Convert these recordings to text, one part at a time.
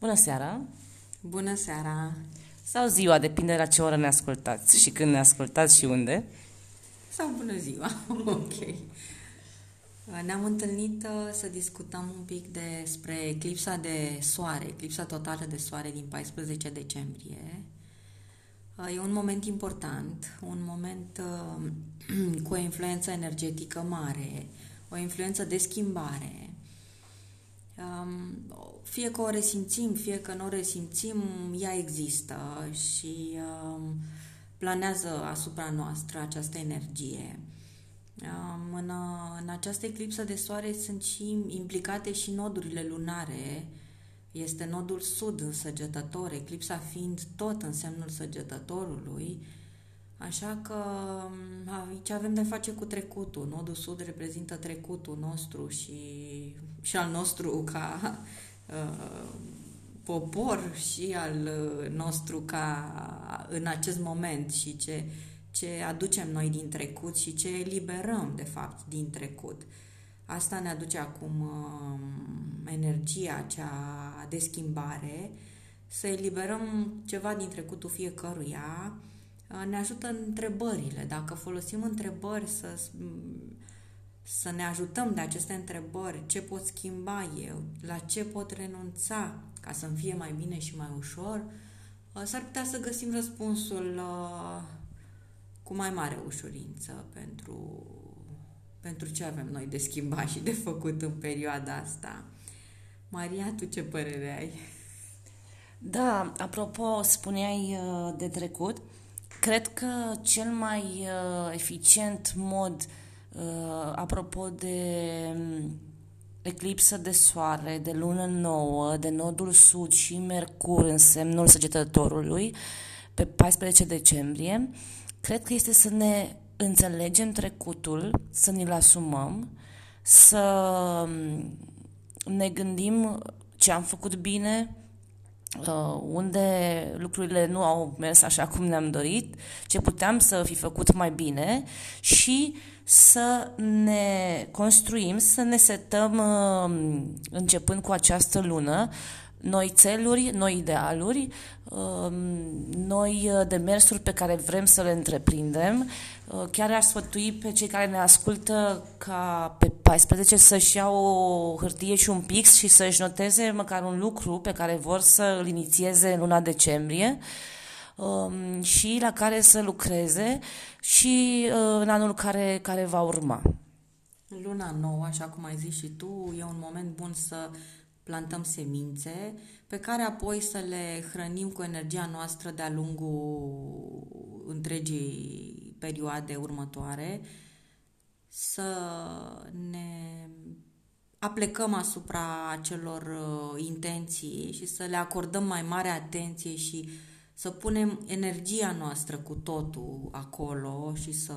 Bună seara! Bună seara! Sau ziua, depinde la ce oră ne ascultați și când ne ascultați și unde. Sau bună ziua, ok. Ne-am întâlnit uh, să discutăm un pic despre eclipsa de soare, eclipsa totală de soare din 14 decembrie. Uh, e un moment important, un moment uh, cu o influență energetică mare, o influență de schimbare, Um, fie că o resimțim, fie că nu o resimțim, ea există și um, planează asupra noastră această energie. Um, în, în această eclipsă de soare sunt și implicate și nodurile lunare. Este nodul sud în săgetător, eclipsa fiind tot în semnul săgetătorului, Așa că aici avem de face cu trecutul. Nodul sud reprezintă trecutul nostru și, și al nostru ca uh, popor și al nostru ca în acest moment și ce, ce aducem noi din trecut și ce eliberăm de fapt din trecut. Asta ne aduce acum uh, energia cea de schimbare, să eliberăm ceva din trecutul fiecăruia, ne ajută întrebările. Dacă folosim întrebări să, să ne ajutăm de aceste întrebări, ce pot schimba eu, la ce pot renunța ca să-mi fie mai bine și mai ușor, s-ar putea să găsim răspunsul cu mai mare ușurință pentru, pentru ce avem noi de schimbat și de făcut în perioada asta. Maria, tu ce părere ai? Da, apropo, spuneai de trecut, Cred că cel mai uh, eficient mod, uh, apropo de um, eclipsă de soare, de lună nouă, de nodul sud și Mercur în semnul săgetătorului, pe 14 decembrie, cred că este să ne înțelegem trecutul, să ne-l asumăm, să um, ne gândim ce am făcut bine, Uh, unde lucrurile nu au mers așa cum ne-am dorit, ce puteam să fi făcut mai bine și să ne construim, să ne setăm uh, începând cu această lună noi țeluri, noi idealuri, um, noi uh, demersuri pe care vrem să le întreprindem. Uh, chiar aș sfătui pe cei care ne ascultă ca pe 14 să-și iau o hârtie și un pix și să-și noteze măcar un lucru pe care vor să îl inițieze în luna decembrie um, și la care să lucreze și uh, în anul care, care va urma. Luna nouă, așa cum ai zis și tu, e un moment bun să plantăm semințe pe care apoi să le hrănim cu energia noastră de-a lungul întregii perioade următoare, să ne aplecăm asupra acelor uh, intenții și să le acordăm mai mare atenție și să punem energia noastră cu totul acolo și să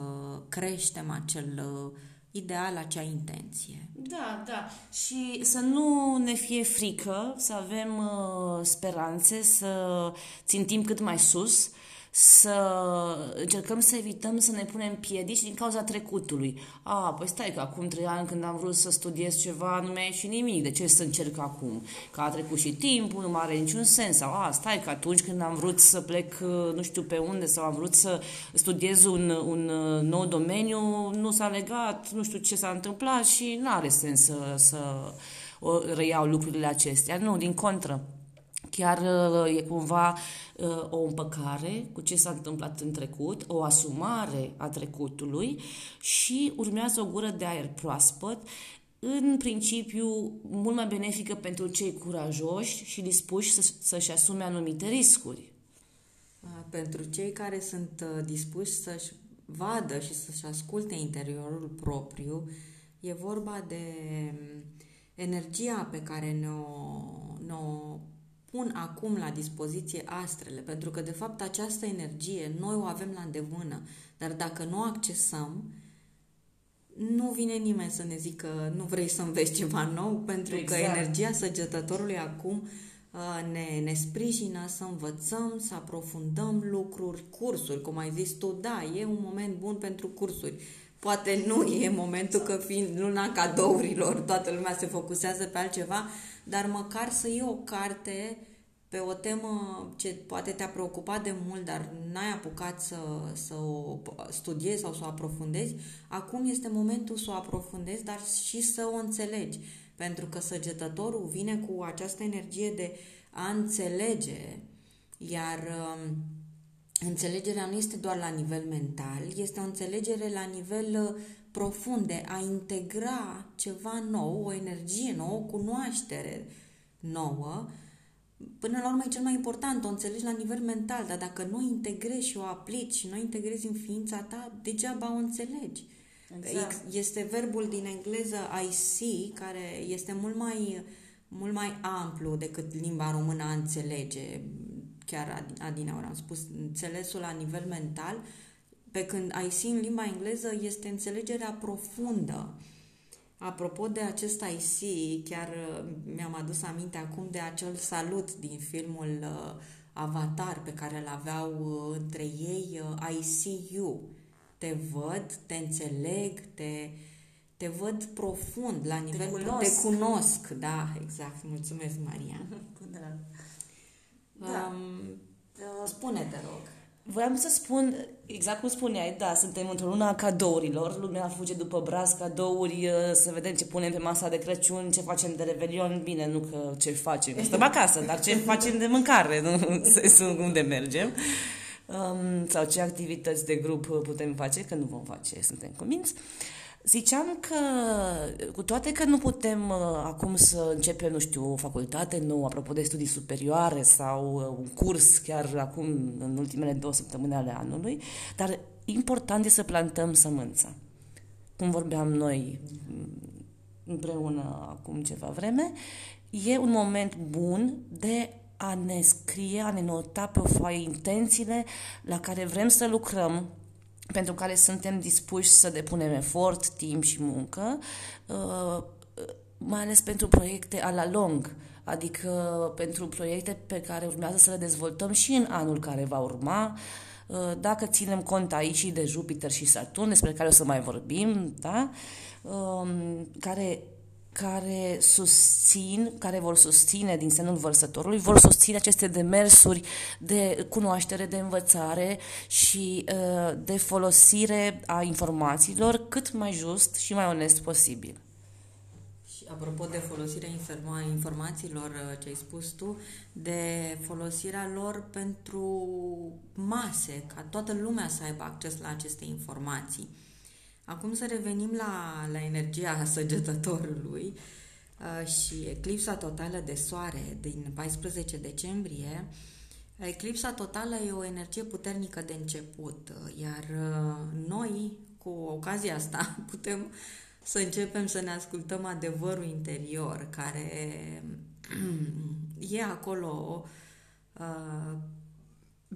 creștem acel uh, ideal, acea intenție. Da, da. Și să nu ne fie frică, să avem uh, speranțe, să țintim cât mai sus, să încercăm să evităm să ne punem piedici din cauza trecutului. A, păi stai că acum trei ani când am vrut să studiez ceva nu mi-a ieșit nimic, de ce să încerc acum? Că a trecut și timpul, nu mai are niciun sens. Sau, a, stai că atunci când am vrut să plec nu știu pe unde sau am vrut să studiez un, un nou domeniu, nu s-a legat, nu știu ce s-a întâmplat și nu are sens să, să reiau lucrurile acestea. Nu, din contră Chiar uh, e cumva uh, o împăcare cu ce s-a întâmplat în trecut, o asumare a trecutului și urmează o gură de aer proaspăt, în principiu mult mai benefică pentru cei curajoși și dispuși să, să-și asume anumite riscuri. Pentru cei care sunt uh, dispuși să-și vadă și să-și asculte interiorul propriu, e vorba de um, energia pe care ne-o, ne-o pun acum la dispoziție astrele, pentru că de fapt această energie noi o avem la îndemână, dar dacă nu o accesăm, nu vine nimeni să ne zică nu vrei să înveți ceva nou, pentru exact. că energia săgetătorului acum uh, ne, ne sprijină să învățăm, să aprofundăm lucruri, cursuri, cum ai zis tu, da, e un moment bun pentru cursuri. Poate nu e momentul că fiind luna cadourilor, toată lumea se focusează pe altceva, dar măcar să iei o carte pe o temă ce poate te-a preocupat de mult, dar n-ai apucat să, să o studiezi sau să o aprofundezi, acum este momentul să o aprofundezi, dar și să o înțelegi. Pentru că săgetătorul vine cu această energie de a înțelege, iar uh, înțelegerea nu este doar la nivel mental, este o înțelegere la nivel uh, profund de a integra ceva nou, o energie nouă, o cunoaștere nouă, Până la urmă e cel mai important, o înțelegi la nivel mental, dar dacă nu integrezi și o aplici și nu o integrezi în ființa ta, degeaba o înțelegi. Exact. Este verbul din engleză I see, care este mult mai, mult mai amplu decât limba română a înțelege. Chiar Adina am spus, înțelesul la nivel mental, pe când I see în limba engleză este înțelegerea profundă. Apropo de acest IC, chiar uh, mi-am adus aminte acum de acel salut din filmul uh, Avatar pe care îl aveau uh, între ei, I see you. Te văd, te înțeleg, te, te văd profund, la nivel... Te cunosc. Te cunosc, da, exact. Mulțumesc, Maria. Da. Um, spune, te rog. Voiam să spun, exact cum spuneai, da, suntem într-o lună a cadourilor, lumea fuge după braz, cadouri, uh, să vedem ce punem pe masa de Crăciun, ce facem de Revelion, bine, nu că ce facem, stăm acasă, dar ce facem de mâncare, nu în sensul unde mergem, um, sau ce activități de grup putem face, că nu vom face, suntem convinți. Uh, Ziceam că, cu toate că nu putem uh, acum să începem, nu știu, o facultate nouă, apropo de studii superioare sau uh, un curs chiar acum, în ultimele două săptămâni ale anului, dar important este să plantăm sămânța. Cum vorbeam noi mm, împreună acum ceva vreme, e un moment bun de a ne scrie, a ne nota pe o foaie intențiile la care vrem să lucrăm pentru care suntem dispuși să depunem efort, timp și muncă, uh, mai ales pentru proiecte a la lung, adică pentru proiecte pe care urmează să le dezvoltăm și în anul care va urma, uh, dacă ținem cont aici și de Jupiter și Saturn, despre care o să mai vorbim, da? Um, care care susțin, care vor susține din senul vărsătorului, vor susține aceste demersuri de cunoaștere, de învățare și uh, de folosire a informațiilor cât mai just și mai onest posibil. Și apropo de folosirea informațiilor, uh, ce ai spus tu, de folosirea lor pentru mase, ca toată lumea să aibă acces la aceste informații. Acum să revenim la, la energia săgetătorului uh, și eclipsa totală de soare din 14 decembrie. Eclipsa totală e o energie puternică de început, uh, iar uh, noi, cu ocazia asta, putem să începem să ne ascultăm adevărul interior, care e acolo uh,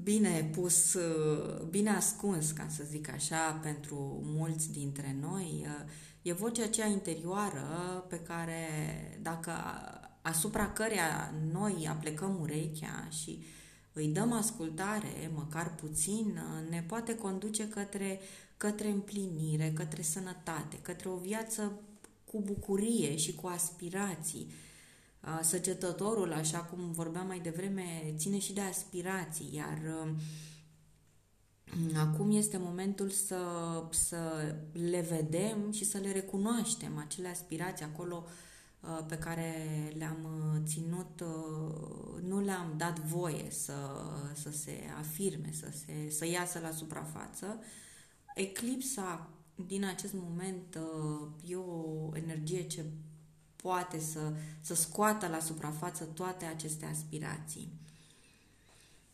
bine pus, uh, bine ascuns, ca să zic așa, pentru mulți dintre noi. Uh, e vocea aceea interioară pe care, dacă asupra căreia noi aplecăm urechea și îi dăm ascultare, măcar puțin, uh, ne poate conduce către, către împlinire, către sănătate, către o viață cu bucurie și cu aspirații Săgetătorul, așa cum vorbeam mai devreme, ține și de aspirații, iar acum este momentul să, să le vedem și să le recunoaștem, acele aspirații acolo pe care le-am ținut, nu le-am dat voie să, să se afirme, să, se, să iasă la suprafață. Eclipsa din acest moment e o energie ce poate să, să scoată la suprafață toate aceste aspirații.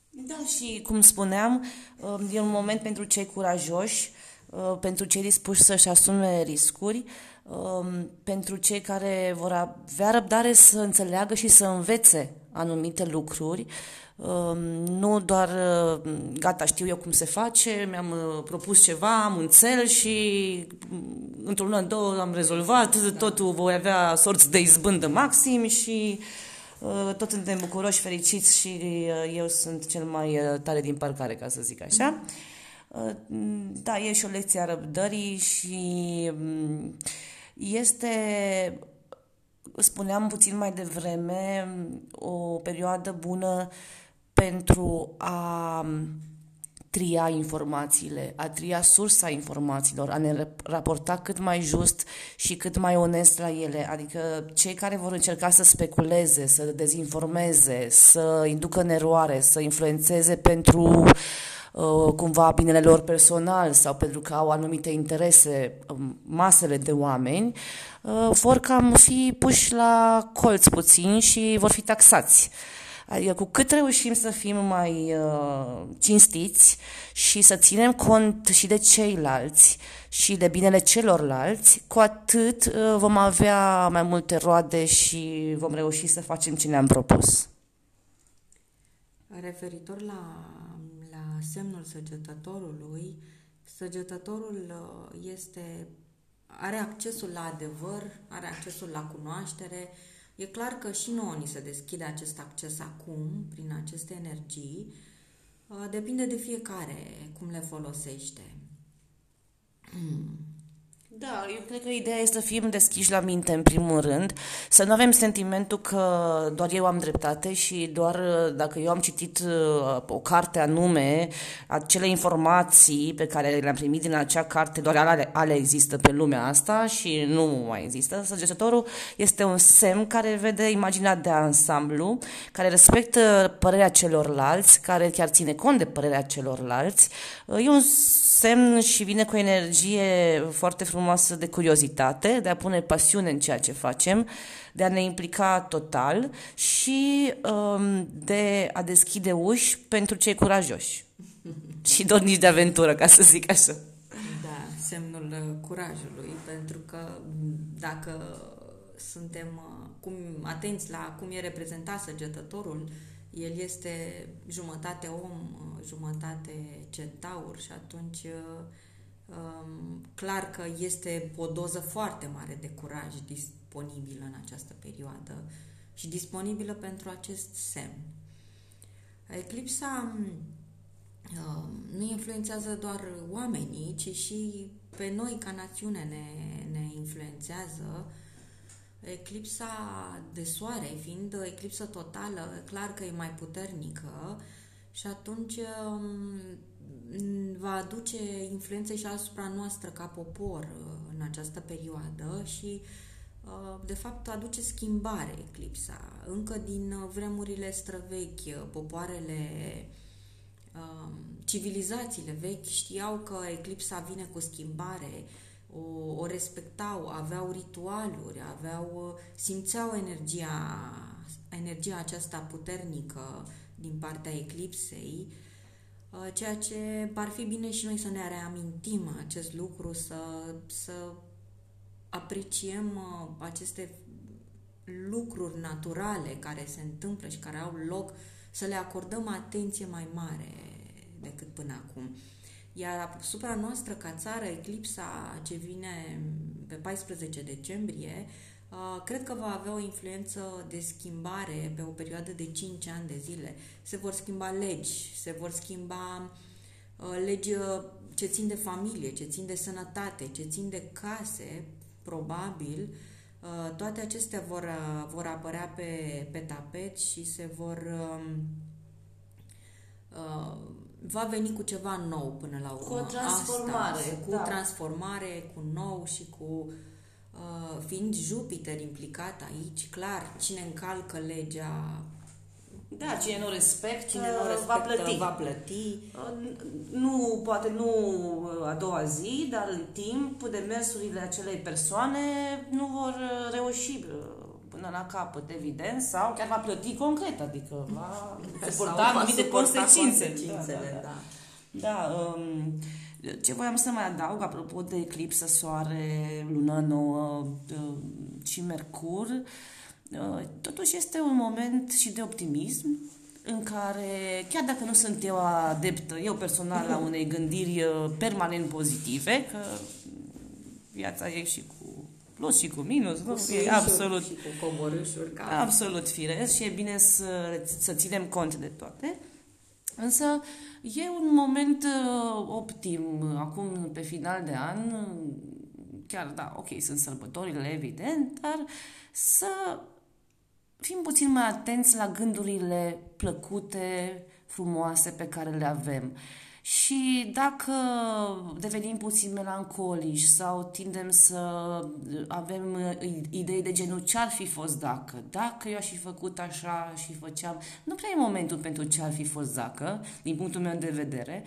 Da, și cum spuneam, um, e un moment pentru cei curajoși, uh, pentru cei dispuși să-și asume riscuri, um, pentru cei care vor avea răbdare să înțeleagă și să învețe anumite lucruri, um, nu doar uh, gata, știu eu cum se face, mi-am uh, propus ceva, am un cel și mm, într-o lună, două am rezolvat, da. totul voi avea sorți de izbândă maxim și uh, toți suntem bucuroși, fericiți și eu sunt cel mai tare din parcare, ca să zic așa. Da, e și o lecție a răbdării și mm, este spuneam puțin mai devreme, o perioadă bună pentru a tria informațiile, a tria sursa informațiilor, a ne raporta cât mai just și cât mai onest la ele. Adică cei care vor încerca să speculeze, să dezinformeze, să inducă în eroare, să influențeze pentru uh, cumva binele lor personal sau pentru că au anumite interese, um, masele de oameni, uh, vor cam fi puși la colț puțin și vor fi taxați. Adică cu cât reușim să fim mai uh, cinstiți și să ținem cont și de ceilalți și de binele celorlalți, cu atât uh, vom avea mai multe roade și vom reuși să facem ce ne-am propus. Referitor la, la semnul săgetătorului, săgetătorul uh, este, are accesul la adevăr, are accesul la cunoaștere, E clar că și nouă ni se deschide acest acces acum, prin aceste energii. Uh, depinde de fiecare cum le folosește. Da, eu cred că ideea este să fim deschiși la minte, în primul rând, să nu avem sentimentul că doar eu am dreptate și doar uh, dacă eu am citit uh, o carte anume, acele informații pe care le-am primit din acea carte, doar ale, ale există pe lumea asta și nu mai există. Săgetătorul este un semn care vede imaginea de ansamblu, care respectă părerea celorlalți, care chiar ține cont de părerea celorlalți. Uh, e un semn și vine cu o energie foarte frumoasă de curiozitate, de a pune pasiune în ceea ce facem, de a ne implica total și um, de a deschide uși pentru cei curajoși și dornici de aventură, ca să zic așa. Da, semnul uh, curajului, pentru că dacă suntem uh, cum, atenți la cum e reprezentat săgetătorul, el este jumătate om, jumătate centaur și atunci um, clar că este o doză foarte mare de curaj disponibilă în această perioadă și disponibilă pentru acest semn. Eclipsa um, nu influențează doar oamenii, ci și pe noi ca națiune ne, ne influențează Eclipsa de soare, fiind o eclipsă totală, clar că e mai puternică și atunci um, va aduce influențe și asupra noastră ca popor uh, în această perioadă și uh, de fapt aduce schimbare eclipsa. Încă din uh, vremurile străvechi, popoarele um, civilizațiile vechi știau că eclipsa vine cu schimbare, o, o respectau, aveau ritualuri, aveau, simțeau energia, energia aceasta puternică din partea eclipsei, uh, ceea ce ar fi bine și noi să ne reamintim acest lucru, să, să apreciem uh, aceste lucruri naturale care se întâmplă și care au loc, să le acordăm atenție mai mare decât până acum. Iar asupra noastră, ca țară, eclipsa ce vine pe 14 decembrie, uh, cred că va avea o influență de schimbare pe o perioadă de 5 ani de zile. Se vor schimba legi, se vor schimba uh, legi uh, ce țin de familie, ce țin de sănătate, ce țin de case, probabil, toate acestea vor, vor apărea pe, pe tapet și se vor um, va veni cu ceva nou până la urmă. Cu o transformare. Asta, cu da. transformare, cu nou și cu uh, fiind Jupiter implicat aici, clar, cine încalcă legea da, cine nu respectă, cine nu respectă va plăti. Va plăti. Uh, nu, poate nu a doua zi, dar în timp demersurile acelei persoane nu vor reuși până la capăt, evident, sau chiar va plăti concret, adică va suporta anumite consecințe. consecințele. Da, da, da. da um, ce voiam să mai adaug, apropo de eclipsă, soare, lună nouă uh, și mercur, uh, totuși este un moment și de optimism, în care, chiar dacă nu sunt eu adeptă, eu personal, la unei gândiri uh, permanent pozitive, că viața e și cu plus și cu minus, cu nu? E absolut, și cu coborâșuri. Ca... Absolut firesc și e bine să, să ținem cont de toate. Însă e un moment uh, optim acum pe final de an chiar da, ok, sunt sărbătorile, evident, dar să fim puțin mai atenți la gândurile plăcute, frumoase pe care le avem. Și dacă devenim puțin melancolici sau tindem să avem idei de genul ce ar fi fost dacă, dacă eu aș fi făcut așa și făceam, nu prea e momentul pentru ce ar fi fost dacă, din punctul meu de vedere,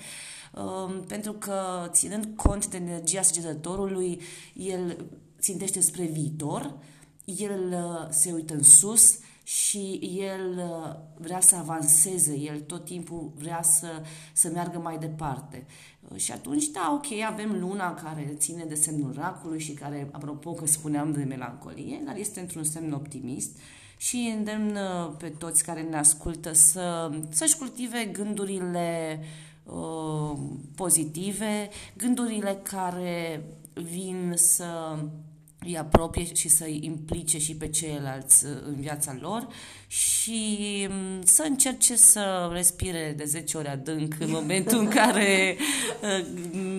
um, pentru că ținând cont de energia săgetătorului, el țintește spre viitor, el uh, se uită în sus, și el uh, vrea să avanseze, el tot timpul vrea să, să meargă mai departe. Uh, și atunci, da, ok, avem luna care ține de semnul racului și care, apropo că spuneam de melancolie, dar este într-un semn optimist și îndemn uh, pe toți care ne ascultă să, să-și cultive gândurile uh, pozitive, gândurile care vin să îi apropie și să îi implice și pe ceilalți uh, în viața lor și mm, să încerce să respire de 10 ori adânc în momentul în care uh,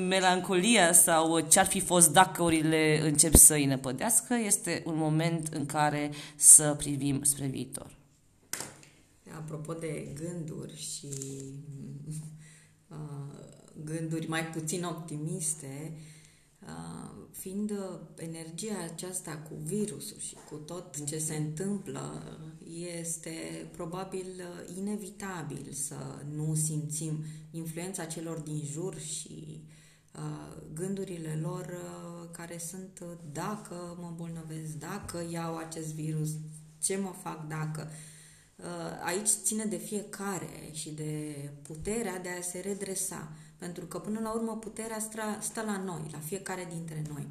melancolia sau ce-ar fi fost dacă urile încep să îi năpădească, este un moment în care să privim spre viitor. Apropo de gânduri și uh, gânduri mai puțin optimiste, uh, Uh, fiind uh, energia aceasta cu virusul și cu tot ce se întâmplă, este probabil uh, inevitabil să nu simțim influența celor din jur și gândurile lor care sunt dacă mă îmbolnăvesc, dacă iau acest virus, ce mă fac dacă. Aici ține de fiecare și de puterea de a se redresa pentru că, până la urmă, puterea stă la noi, la fiecare dintre noi.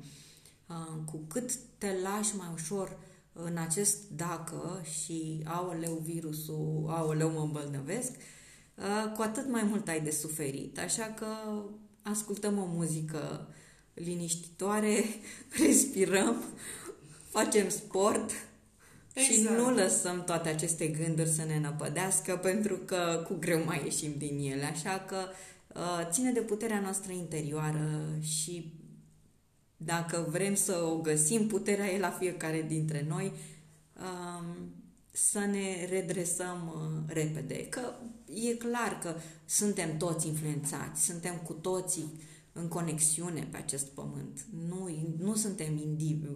Uh, cu cât te lași mai ușor în acest dacă și aoleu virusul, aoleu mă îmbolnăvesc, uh, cu atât mai mult ai de suferit. Așa că ascultăm o muzică liniștitoare, respirăm, facem sport exact. și nu lăsăm toate aceste gânduri să ne năpădească pentru că cu greu mai ieșim din ele. Așa că Uh, ține de puterea noastră interioară și dacă vrem să o găsim, puterea e la fiecare dintre noi, um, să ne redresăm uh, repede. Că e clar că suntem toți influențați, suntem cu toții în conexiune pe acest pământ. Nu, nu suntem indivi,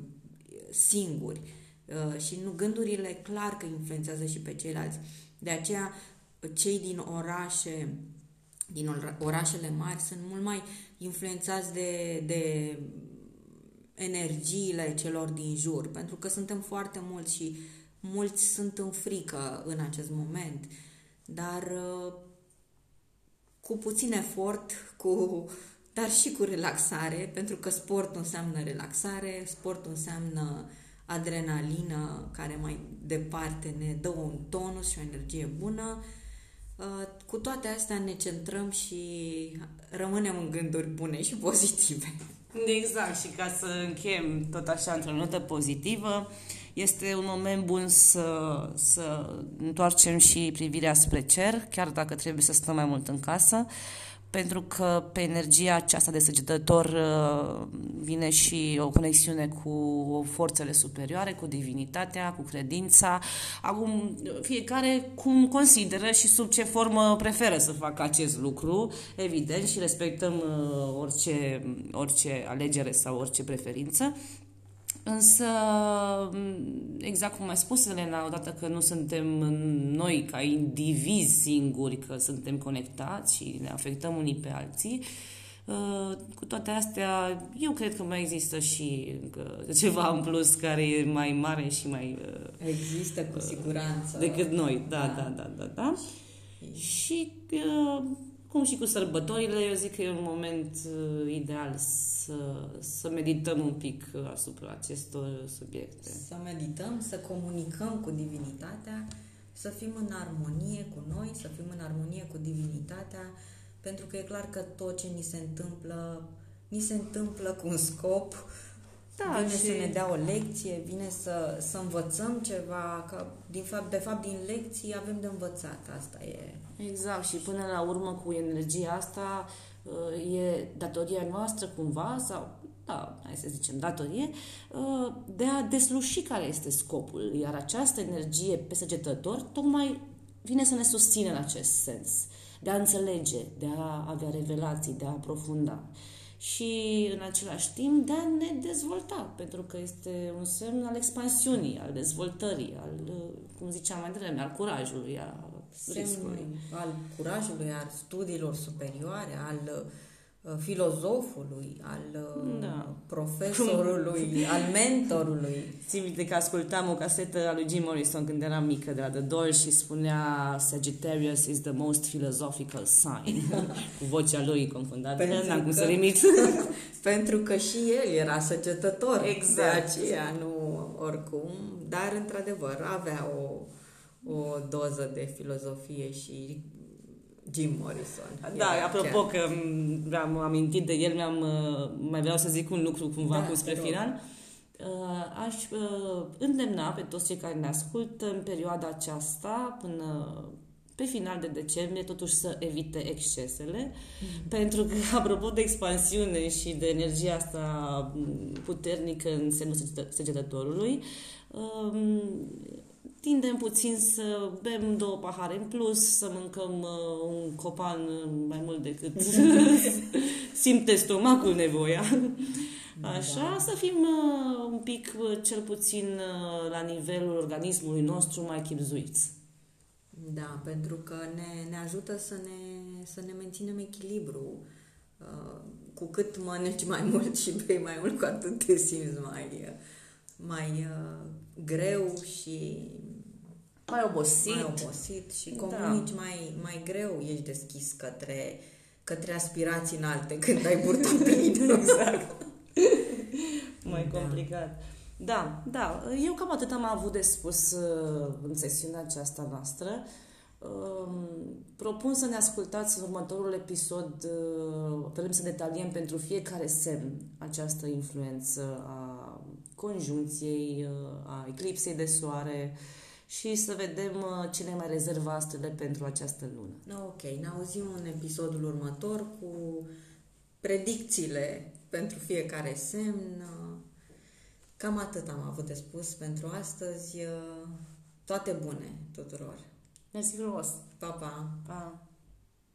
singuri uh, și nu, gândurile clar că influențează și pe ceilalți. De aceea, cei din orașe din orașele mari sunt mult mai influențați de, de energiile celor din jur, pentru că suntem foarte mulți și mulți sunt în frică în acest moment, dar uh, cu puțin efort, cu, dar și cu relaxare, pentru că sportul înseamnă relaxare, sportul înseamnă adrenalină care mai departe ne dă un tonus și o energie bună Uh, cu toate astea ne centrăm și rămânem în gânduri bune și pozitive. Exact, și ca să încheiem tot așa într-o notă pozitivă, este un moment bun să, să întoarcem și privirea spre cer, chiar dacă trebuie să stăm mai mult în casă. Uh, pentru că pe energia aceasta de săgetător uh, vine și o conexiune cu forțele superioare, cu divinitatea, cu credința. Acum, fiecare cum consideră și sub ce formă preferă să facă acest lucru, evident, și respectăm uh, orice, orice alegere sau orice preferință. Însă, exact cum ai spus, Elena, odată că nu suntem noi ca indivizi singuri, că suntem conectați și ne afectăm unii pe alții, uh, cu toate astea, eu cred că mai există și ceva în plus care e mai mare și mai... Uh, există cu siguranță. Decât noi, da, da, da, da, da. da. Și uh, cum și cu sărbătorile, eu zic că e un moment uh, ideal să, să medităm un pic asupra acestor subiecte. Să medităm, să comunicăm cu divinitatea, să fim în armonie cu noi, să fim în armonie cu divinitatea, pentru că e clar că tot ce ni se întâmplă, ni se întâmplă cu un scop, da, vine și... să ne dea o lecție, vine să, să învățăm ceva, că din fapt, de fapt din lecții avem de învățat, asta e. Exact, și până la urmă cu energia asta e datoria noastră cumva sau da, hai să zicem, datorie, uh, de a desluși care este scopul. Iar această energie pe săgetător tocmai vine să ne susțină în acest sens, de a înțelege, de a avea revelații, de a aprofunda și în același timp de a ne dezvolta, pentru că este un semn al expansiunii, al dezvoltării, al, cum ziceam mai devreme, al curajului, al riscului. Al curajului, al studiilor superioare, al Uh, filozofului, al uh, da. profesorului, al mentorului. Țin minte că ascultam o casetă a lui Jim Morrison când eram mică de la The Doors și spunea Sagittarius is the most philosophical sign. Cu vocea lui confundată. N-am cum să limit. pentru că și el era săgetător. Exact. De aceea, nu oricum. Dar, într-adevăr, avea o, o doză de filozofie și Jim Morrison. Da, apropo chiar. că am amintit de el, mi-am, uh, mai vreau să zic un lucru cumva da, cu spre final. Uh, aș uh, îndemna pe toți cei care ne ascultă în perioada aceasta până pe final de decembrie, totuși să evite excesele, mm-hmm. pentru că, apropo de expansiune și de energia asta puternică în semnul săgetătorului, um, tindem puțin să bem două pahare în plus, să mâncăm uh, un copan uh, mai mult decât simte stomacul nevoia. Așa, da. să fim uh, un pic, uh, cel puțin uh, la nivelul organismului nostru, mai chipzuiți. Da, pentru că ne, ne ajută să ne, să ne menținem echilibru. Uh, cu cât mănânci mai mult și bei mai mult, cu atât te simți mai, mai uh, greu și mai obosit. Mai obosit și da. comunici da. mai, mai greu, ești deschis către, către aspirații înalte când ai burta plină. exact. mai da. complicat. Da, da. Eu cam atât am avut de spus uh, în sesiunea aceasta noastră. Um, propun să ne ascultați în următorul episod. Uh, vrem să detaliem pentru fiecare semn această influență a conjunției, uh, a eclipsei de soare, și să vedem uh, cine mai rezervă astrele pentru această lună. Ok, ne auzim în episodul următor cu predicțiile pentru fiecare semn. Cam atât am avut de spus pentru astăzi. Toate bune tuturor! Mersi frumos! Pa, pa! Pa!